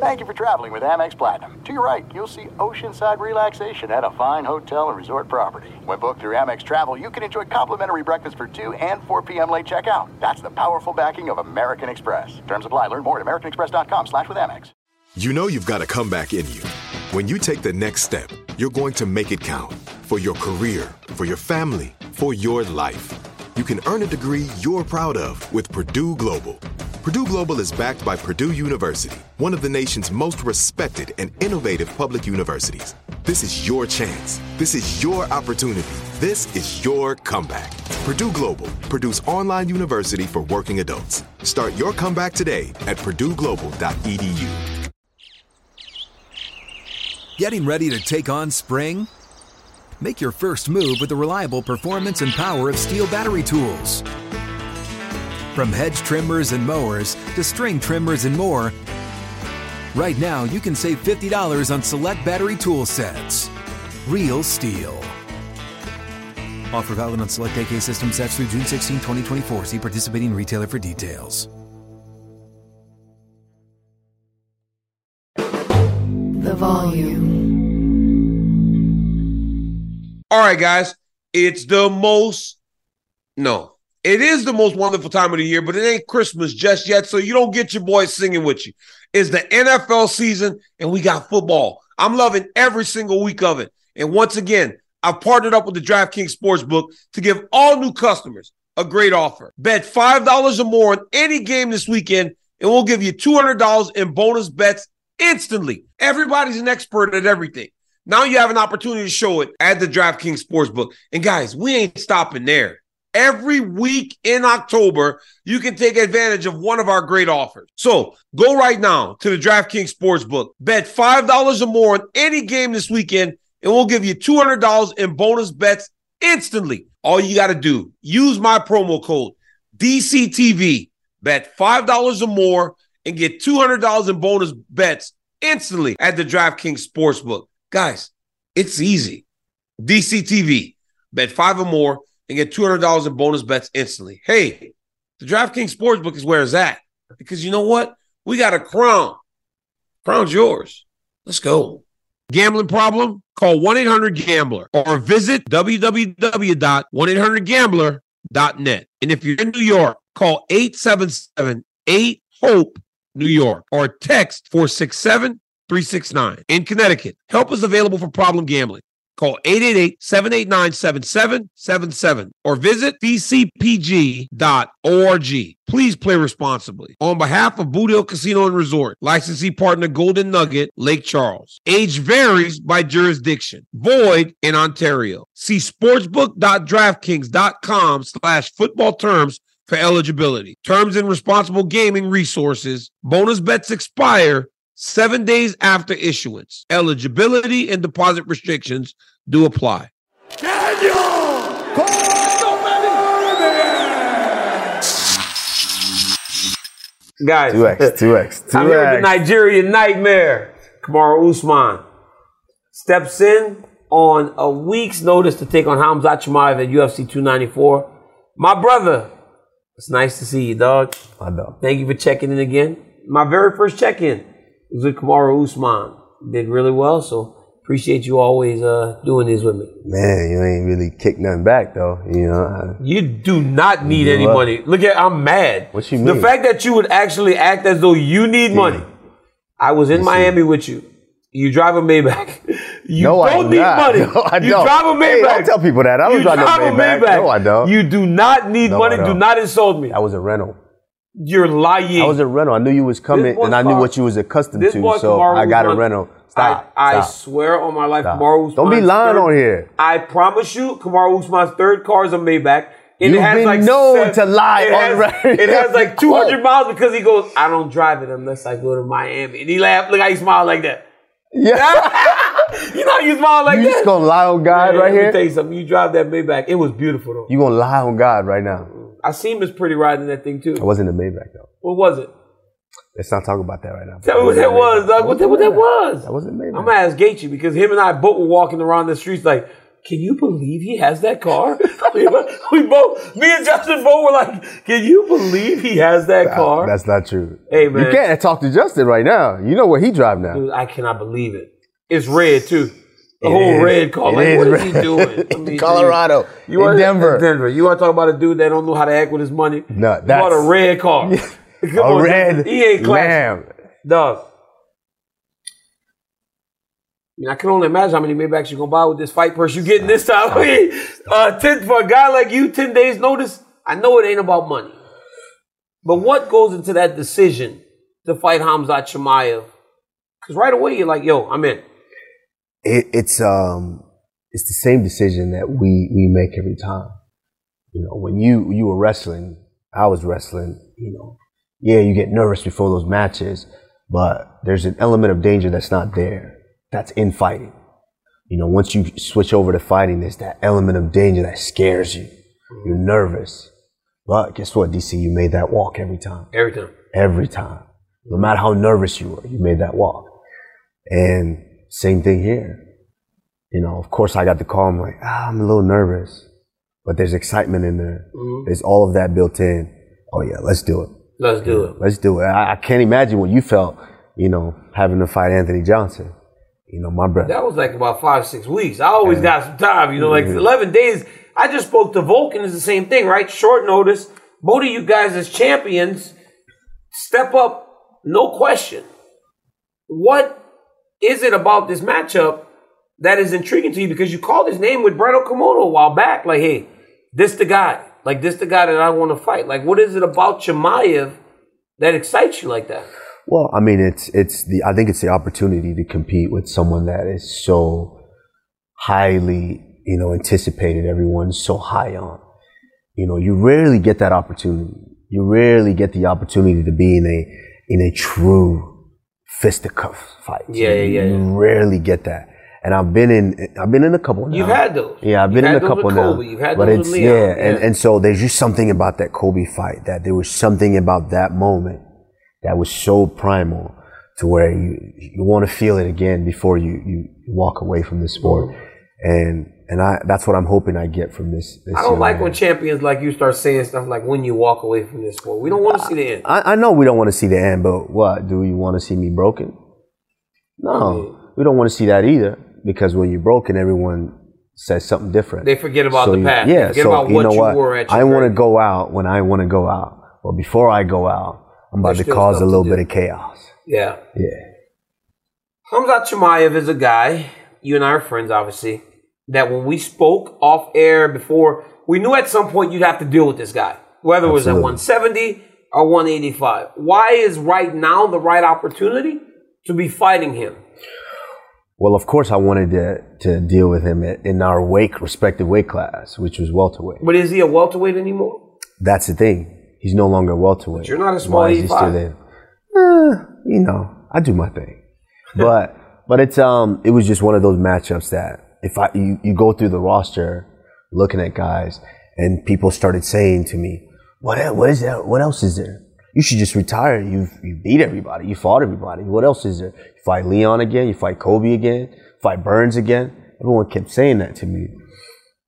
Thank you for traveling with Amex Platinum. To your right, you'll see oceanside relaxation at a fine hotel and resort property. When booked through Amex Travel, you can enjoy complimentary breakfast for 2 and 4 p.m. late checkout. That's the powerful backing of American Express. Terms apply. Learn more at americanexpress.com slash with Amex. You know you've got a comeback in you. When you take the next step, you're going to make it count for your career, for your family, for your life. You can earn a degree you're proud of with Purdue Global. Purdue Global is backed by Purdue University, one of the nation's most respected and innovative public universities. This is your chance. This is your opportunity. This is your comeback. Purdue Global, Purdue's online university for working adults. Start your comeback today at purdueglobal.edu. Getting ready to take on spring? Make your first move with the reliable performance and power of STIHL battery tools. From hedge trimmers and mowers to string trimmers and more, right now you can save $50 on select battery tool sets. Real STIHL. Offer valid on select AK system sets through June 16, 2024. See participating retailer for details. The volume. All right, guys. It's the most, no, it is the most wonderful time of the year, but it ain't Christmas just yet. So you don't get your boys singing with you. It's the NFL season and we got football. I'm loving every single week of it. And once again, I've partnered up with the DraftKings Sportsbook to give all new customers a great offer. Bet $5 or more on any game this weekend, and we'll give you $200 in bonus bets instantly. Everybody's an expert at everything. Now you have an opportunity to show it at the DraftKings Sportsbook. And guys, we ain't stopping there. Every week in October, you can take advantage of one of our great offers. So go right now to the DraftKings Sportsbook. Bet $5 or more on any game this weekend, and we'll give you $200 in bonus bets instantly. All you got to do, use my promo code DCTV. Bet $5 or more and get $200 in bonus bets instantly at the DraftKings Sportsbook. Guys, it's easy. DCTV. Bet five or more and get $200 in bonus bets instantly. Hey, the DraftKings Sportsbook is where it's at. Because you know what? We got a crown. Crown's yours. Let's go. Gambling problem? Call 1 800 Gambler or visit www.1800Gambler.net. And if you're in New York, call 877 8 HOPE New York or text 467 369. In Connecticut, help is available for problem gambling. Call 888-789-7777 or visit ccpg.org. Please play responsibly. On behalf of Boot Hill Casino and Resort, licensee partner Golden Nugget, Lake Charles. Age varies by jurisdiction. Void in Ontario. See sportsbook.draftkings.com slash football terms for eligibility. Terms and responsible gaming resources. Bonus bets expire seven days after issuance. Eligibility and deposit restrictions do apply. Daniel! Guys, 2x, 2x, 2x. I'm here with the Nigerian Nightmare, Kamaru Usman. Steps in on a week's notice to take on Khamzat Chimaev at UFC 294. My brother, it's nice to see you, dog. I know. Thank you for checking in again. My very first check-in Kamaru Usman. Did really well, so appreciate you always uh, doing this with me. Man, you ain't really kicked nothing back though. You know. I- You do not need any what? money. Look at, I'm mad. What you mean? The fact that you would actually act as though you need money. I was in Miami with you. You drive a Maybach. You No, I don't do need not. money. No, I you don't. drive a Maybach. Hey, don't tell people that. I don't you drive no a Maybach. No, I don't. You do not need No, money. Do not insult me. I was a rental. You're lying. I was a rental. I knew you was coming, and I knew what you was accustomed to, so I got a rental. Stop. I, I Stop. swear on my life, Stop. Kamaru Don't be lying third- on here. I promise you, Kamaru Usman's third car is a Maybach. And You've it has been like known to lie it on has, record. It has like 200 miles because he goes, I don't drive it unless I go to Miami. And he laughed. Look how he smiled like that. Yeah. you know how you smile like you that? You just gonna lie on God Man, right let me here? tell you something. You drive that Maybach. It was beautiful though. You gonna lie on God right now? I seen Miss Pretty riding that thing too. I wasn't a Maybach though. What was it? Let's not talk about that right now. Tell me what that was, dog. What that, what that was? I wasn't Maybach. I'm gonna ask Gaethje because him and I both were walking around the streets like, can you believe he has that car? we both, me and Justin both were like, can you believe he has that car? That's not true. Hey, man. You can't talk to Justin right now. You know where he drive now. Dude, I cannot believe it. It's red too. The whole is. red car. It Like, is what is he doing? In Colorado. You In wanna- Denver. Denver. You want to talk about a dude that don't know how to act with his money? No, He bought a red car. A on, red He ain't lamb. Dog. I mean, I can only imagine how many Maybachs you're gonna buy with this fight purse you getting this time. uh, ten, for a guy like you, ten days notice. I know it ain't about money, but what goes into that decision to fight Khamzat Chimaev? Because right away you're like, "Yo, I'm in." It, it's um, it's the same decision that we we make every time. You know, when you you were wrestling, I was wrestling. You know, yeah, you get nervous before those matches, but there's an element of danger that's not there. That's in fighting. You know, once you switch over to fighting, there's that element of danger that scares you. You're nervous. But guess what, DC? You made that walk every time. Every time. Every time. No matter how nervous you were, you made that walk. And same thing here. You know, of course, I got the call. I'm like, ah, I'm a little nervous, but there's excitement in there. There's all of that built in. Oh yeah, let's do it. Let's do it. Let's do it. I, I can't imagine what you felt. You know, having to fight Anthony Johnson. You know, my brother. That was like about five, six weeks. I always got some time, you know, like 11 days. I just spoke to Vulcan, it's the same thing, right? Short notice. Both of you guys as champions step up, no question. What is it about this matchup that is intriguing to you? Because you called his name with Breno Komodo a while back, like, hey, this the guy. Like, this the guy that I want to fight. Like, what is it about Chimaev that excites you like that? Well, I mean, it's it's the I think it's the opportunity to compete with someone that is so highly, you know, anticipated. Everyone's so high on. You know, you rarely get that opportunity. You rarely get the opportunity to be in a in a true fisticuff fight. Yeah, yeah, yeah, You yeah. rarely get that. And I've been in I've been in a couple now. You've had those. Yeah, I've You've been in a couple now. You've had but those it's Leon. yeah, and and so there's just something about that Colby fight that there was something about that moment that was so primal to where you you want to feel it again before you you walk away from the sport, mm. and and I that's what I'm hoping I get from this. this I don't like when champions like you start saying stuff like when you walk away from this sport. We don't want to see the end. I, I know we don't want to see the end, but what do you want to see me broken? No, we don't want to see that either because when you're broken, everyone says something different. They forget about the you- past. They Yeah, forget so about you what know you what? were at your I want to go out when I want to go out. But before I go out, I'm about There's to cause a little bit of chaos. Yeah. Yeah. Khamzat Chimaev is a guy, you and I are friends, obviously, that when we spoke off air before, we knew at some point you'd have to deal with this guy, whether it was at 170 or 185. Why is right now the right opportunity to be fighting him? Well, of course, I wanted to to deal with him in our weight respective weight class, which was welterweight. But is he a welterweight anymore? That's the thing. He's no longer welterweight. But you're not a small Why is he 85. still there? Eh, you know, I do my thing. But but it's um it was just one of those matchups that if I you, you go through the roster looking at guys and people started saying to me, What what is that? What else is there? You should just retire. You you beat everybody. You fought everybody. What else is there? You fight Leon again, you fight Colby again, fight Burns again. Everyone kept saying that to me.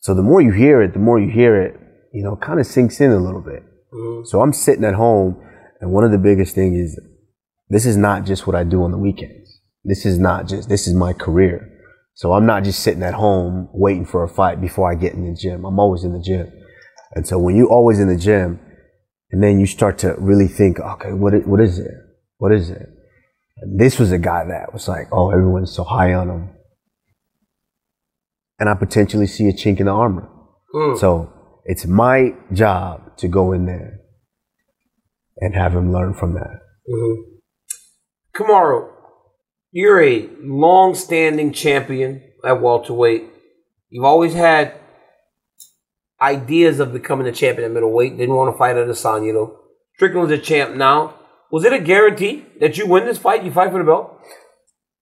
So the more you hear it, the more you hear it, you know, kind of sinks in a little bit. Mm-hmm. So I'm sitting at home, and one of the biggest things is this is not just what I do on the weekends. This is not just this is my career. So I'm not just sitting at home waiting for a fight before I get in the gym. I'm always in the gym. And so when you're always in the gym, and then you start to really think, okay, what i- what is it? What is it? And this was a guy that was like, oh, everyone's so high on him, and I potentially see a chink in the armor. Hmm. So it's my job to go in there and have him learn from that. Mm-hmm. Kamaru, you're a long-standing champion at welterweight. You've always had ideas of becoming a champion at middleweight. Didn't want to fight Adesanya though. Strickland's a champ now. Was it a guarantee that you win this fight? You fight for the belt?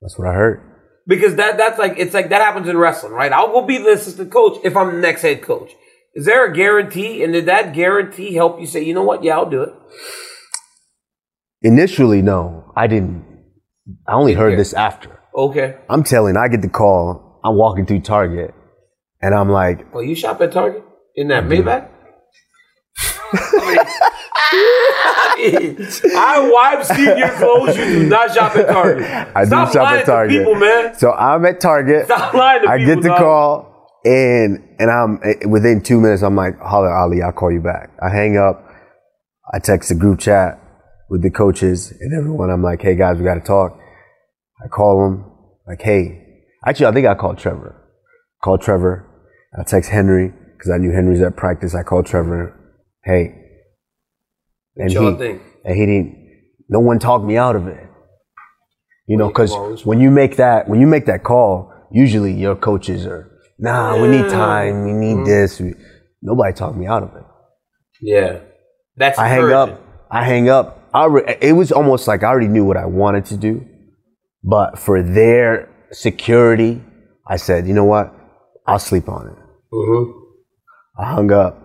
That's what I heard. Because that that's like it's like that happens in wrestling, right? I'll go be the assistant coach if I'm the next head coach. Is there a guarantee? And did that guarantee help you say, you know what? Yeah, I'll do it. Initially, no, I didn't. I only heard this after. Okay. I'm telling, I get the call. I'm walking through Target, And I'm like, Well, you shop at Target in that Maybach? I wipe seen your clothes. You do not shop at Target. I Stop do shop lying at Target. To people, man. So I'm at Target. Stop lying to I people, get the dog. call, and and I'm eh, within two minutes. I'm like, holler Ali, I'll call you back. I hang up. I text the group chat with the coaches and everyone. I'm like, hey guys, we got to talk. I call them like, hey. Actually, I think I called Trevor. Called Trevor. I text Henry because I knew Henry's at practice. I called Trevor. Hey. And y'all he, think? and he didn't. No one talked me out of it. You know, because come on, which when you make that when you make that call, usually your coaches are, nah, we need time, we need Mm-hmm. this. We, nobody talked me out of it. Yeah, that's. I hang up. I hang up. I re- it was almost like I already knew what I wanted to do, but for their security, I said, you know what? I'll sleep on it. Mhm. I hung up.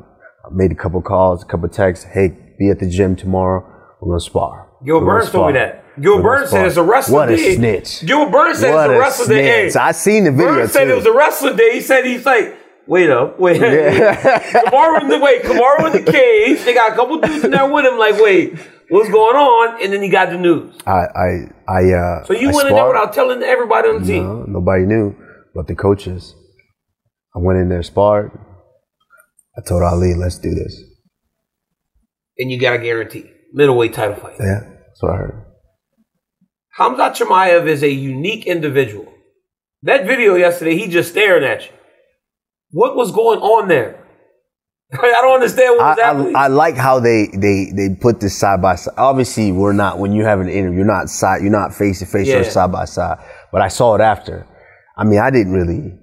I made a couple calls, a couple texts. Hey, be at the gym tomorrow. We're gonna spar. Gil Burns told me that. Gil Burns said it's a wrestling What a day. snitch. Gil Burns said What it's a wrestling day. I seen the video Burns said too. it was a wrestling day. He said he's like, wait up, wait. Kamaru in the wait, Kamaru in the cage. They got a couple dudes in there with him. Like, wait, what's going on? And then he got the news. I, I, I. Uh, So you I went in there without telling everybody on the team. No, nobody knew but the coaches. I went in there, sparred. I told Ali, let's do this. And you got a guarantee middleweight title fight. Yeah, that's what I heard. Khamzat Chimaev is a unique individual. That video yesterday, he just staring at you. What was going on there? I don't understand what I, was. I, I like how they, they, they put this side by side. Obviously, we're not when you have an interview. You're not side. You're not face to face Yeah. or side by side. But I saw it after. I mean, I didn't really.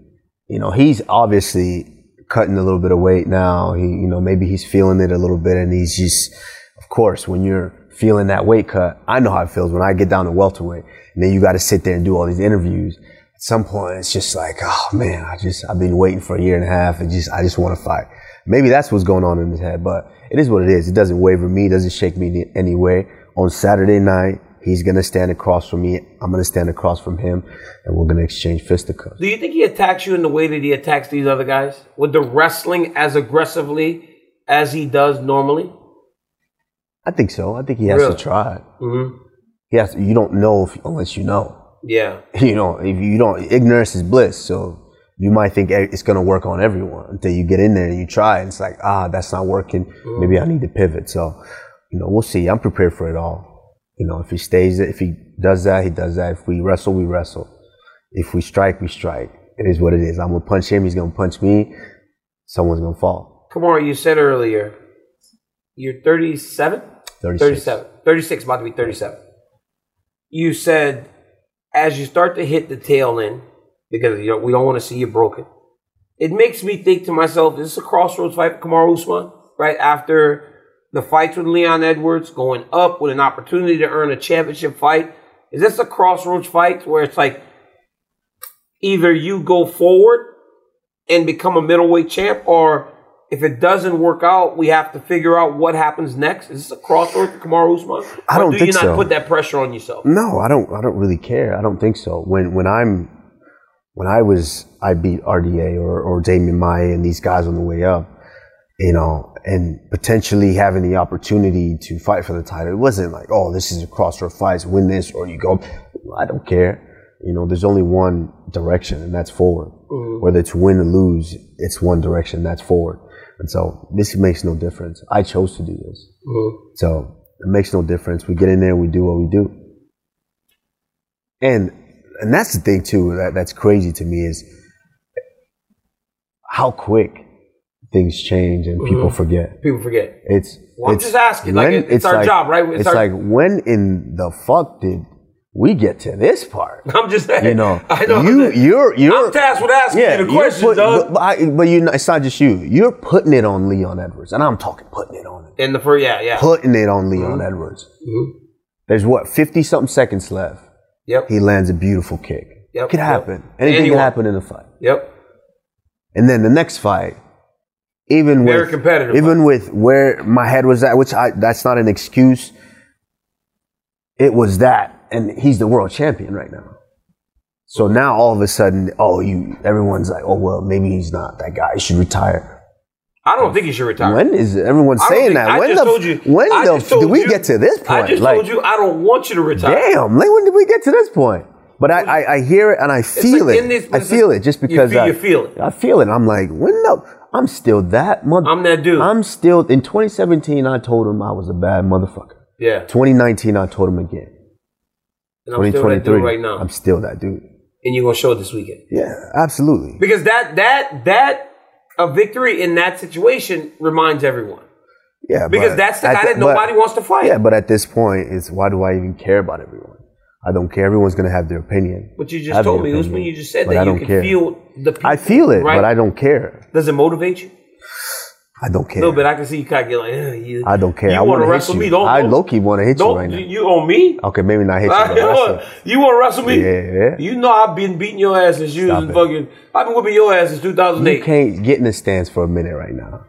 You know, he's obviously cutting a little bit of weight now. He, you know, maybe he's feeling it a little bit, and he's just, of course, when you're feeling that weight cut, I know how it feels when I get down to welterweight, and then you got to sit there and do all these interviews. At some point, it's just like, oh man, I just, I've been waiting for a year and a half, and just, I just want to fight. Maybe that's what's going on in his head, but it is what it is. It doesn't waver me, it doesn't shake me in any way. On Saturday night, he's gonna stand across from me. I'm gonna stand across from him, and we're gonna exchange fisticuffs. Do you think he attacks you in the way that he attacks these other guys? With the wrestling as aggressively as he does normally? I think so. I think he has Really? to try. Mm-hmm. He has. You don't know if, unless you know. Yeah. You know, if you don't, ignorance is bliss. So you might think it's gonna work on everyone until you get in there and you try, and it's like, ah, that's not working. Maybe I need to pivot. So, you know, we'll see. I'm prepared for it all. You know, if he stays, if he does that, he does that. If we wrestle, we wrestle. If we strike, we strike. It is what it is. I'm gonna punch him. He's gonna punch me. Someone's gonna fall. Kamaru, you said earlier, you're 37? 36. 37. 36, about to be 37. You said as you start to hit the tail end, because you know, we don't want to see you broken, it makes me think to myself, is this a crossroads fight for Kamaru Usman? Right after the fights with Leon Edwards, going up with an opportunity to earn a championship fight. Is this a crossroads fight where it's like either you go forward and become a middleweight champ, or if it doesn't work out, we have to figure out what happens next. Is this a crossroads for Kamaru Usman? I don't do think you not so. put that pressure on yourself? No, I don't. I don't really care. I don't think so. When when I'm when I was I beat RDA or or Demian Maia and these guys on the way up, you know, and potentially having the opportunity to fight for the title. It wasn't like, oh, this is a crossroad fight. Win this or you go. I don't care. You know, there's only one direction, and that's forward. Mm-hmm. Whether it's win or lose, it's one direction. That's forward. And so this makes no difference. I chose to do this. Mm-hmm. So it makes no difference. We get in there and we do what we do. And and that's the thing too that, that's crazy to me is how quick things change and people forget. People forget. It's Well, I'm just asking, like, when- it's our job, right? It's It's, our- like when in the fuck did we get to this part? I'm just saying. You know, I know. you you're you're I'm tasked with asking you the you're question, put- dog. But, but, I, but you, it's not just you. You're putting it on Leon Edwards, and I'm talking putting it on him. In the first, yeah, yeah. Putting it on Leon Mm-hmm. Edwards. There's what fifty something seconds left. Yep. He lands a beautiful kick. Yep, It could yep. happen. Anything Anyone. can happen in a fight. Yep. And then the next fight, even Very with competitive even with where my head was at, which I that's not an excuse. It was that, and he's the world champion right now. So now all of a sudden, oh, you everyone's like, oh well, maybe he's not that guy. He should retire. I don't think he should retire. When is everyone saying think- that? I when just the told you. when I the did we you- get to this point? I just like, told you I don't want you to retire. damn, like when did we get to this point? But I, I, I hear it and I feel like it. this- I feel it just you because feel- I, you feel it. I feel it. I'm like, when the I'm still that mother. I'm that dude. I'm still in 2017. I told him I was a bad motherfucker. Yeah. 2019, I told him again. And I'm still that 2023, dude right now. I'm still that dude. and you're gonna show it this weekend. Yeah, absolutely. Because that that that a victory in that situation reminds everyone. Yeah, Because but that's the guy that but- nobody wants to fight. Yeah, but at this point, it's why do I even care about everyone? I don't care. Everyone's gonna have their opinion. But you just told the me, opinion, Usman, you just said that I you don't can care. feel the people. I feel it, right? but I don't care. Does it motivate you? I don't A care. little bit. I can see you kind of get like, eh, you, I don't care. You I want to hit wrestle you. me? Don't I don't- low-key wanna hit you right now. You on me? Okay, maybe not hit you, but you want to wrestle me? Yeah. yeah. You know I've been beating your ass since you was fucking. I've been whipping your ass since 2008. You can't get in the stance for a minute right now.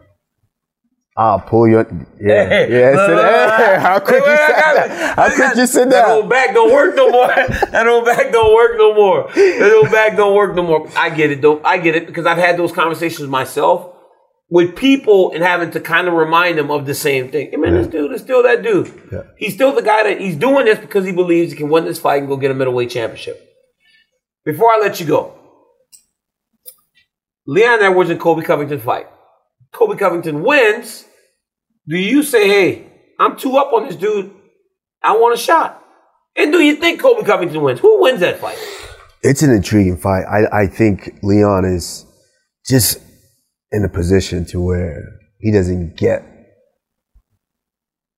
I'll pull your yeah Hey, yeah. look, look, hey, how quick you sit down? How I quick you it. sit That old back don't work no more. that old back don't work no more. That old back don't work no more. I get it though. I get it because I've had those conversations myself with people and having to kind of remind them of the same thing. Hey man, this dude is still that dude. Yeah. He's still the guy that he's doing this because he believes he can win this fight and go get a middleweight championship. Before I let you go, Leon Edwards and Colby Covington fight. Colby Covington wins. Do you say, hey, I'm two up on this dude. I want a shot. And do you think Colby Covington wins? Who wins that fight? It's an intriguing fight. I, I think Leon is just in a position to where he doesn't get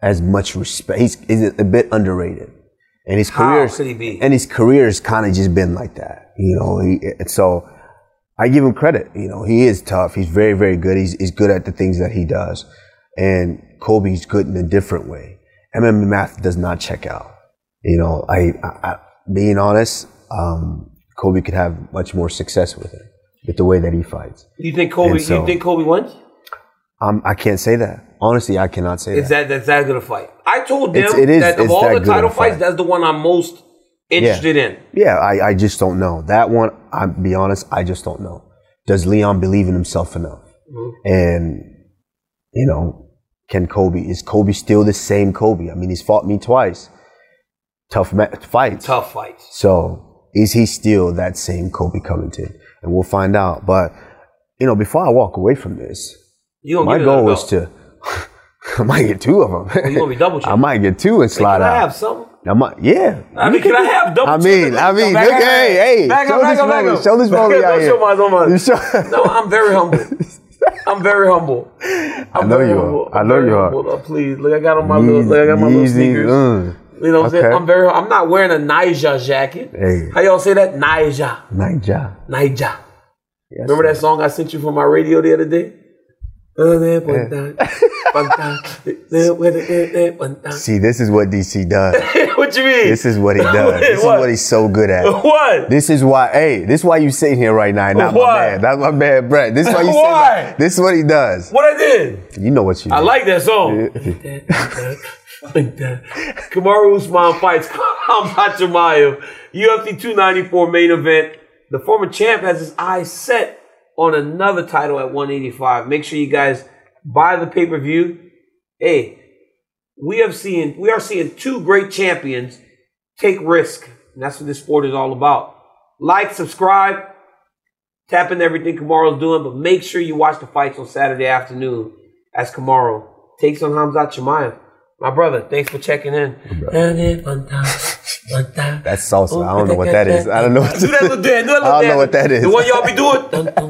as much respect. He's, he's a bit underrated, and his career could he be? and his career has kind of just been like that. You know, he, so I give him credit. You know, he is tough. He's very very good. He's he's good at the things that he does, and Colby's good in a different way. MMA math does not check out. You know, I, I, I being honest, um, Colby could have much more success with it, with the way that he fights. You think Colby? So- you think Colby wins? Um, I can't say that. Honestly, I cannot say Is that. that that's that good a fight? I told them It's- it is- that of all that the title fight. fights, that's the one I'm most interested in. Yeah, I, I just don't know. That one, I'll be honest, I just don't know. Does Leon believe in himself enough? Mm-hmm. And, you know, can Colby, is Colby still the same Colby? I mean, he's fought me twice. Tough ma- fights. Tough fights. So is he still that same Colby Covington? And we'll find out. But, you know, before I walk away from this, You my goal is to, I might get two of them. you gonna be double I might get two and Can slide I out. have something? I might, yeah. I mean, can I have double? I mean, I mean, look, up, hey, hey, back show up, this up, back up. show this up, out here. show my- don't my- You show- No, I'm very humble. I'm very humble. I'm know very you are. humble. I know you are. Oh, please, look, I got on my little, look, I got my little sneakers. uh, You know what I'm saying? I'm very. I'm not wearing a Naija jacket. Hey. How y'all say that? Naija. Niger. Naija. Yes, Remember that song I sent you from my radio the other day? What See, this is what DC does. What you mean? This is what he does. This is What? what he's so good at. What? This is why, hey, this is why you sitting here right now, not Why? my man. That's my man, Brett. This is why you Why? there. This is what he does. What I did? You know what you I like that song. Kamaru Usman fights Khamzat Chimaev. UFC 294 main event. The former champ has his eyes set on another title at 185. Make sure you guys buy the pay per view. Hey, we have seen we are seeing two great champions take risk, and that's what this sport is all about. Like, subscribe, tap into everything Kamaru's doing, but make sure you watch the fights on Saturday afternoon as Kamaro takes on Khamzat Chimaev. My brother, thanks for checking in. That's salsa. I don't know what that is. I don't know what Do that little dance. Do that little I don't know what that is. The one y'all be doing.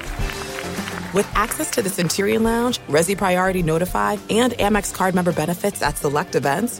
With access to the Centurion Lounge, Resy Priority Notify, and Amex card member benefits at select events,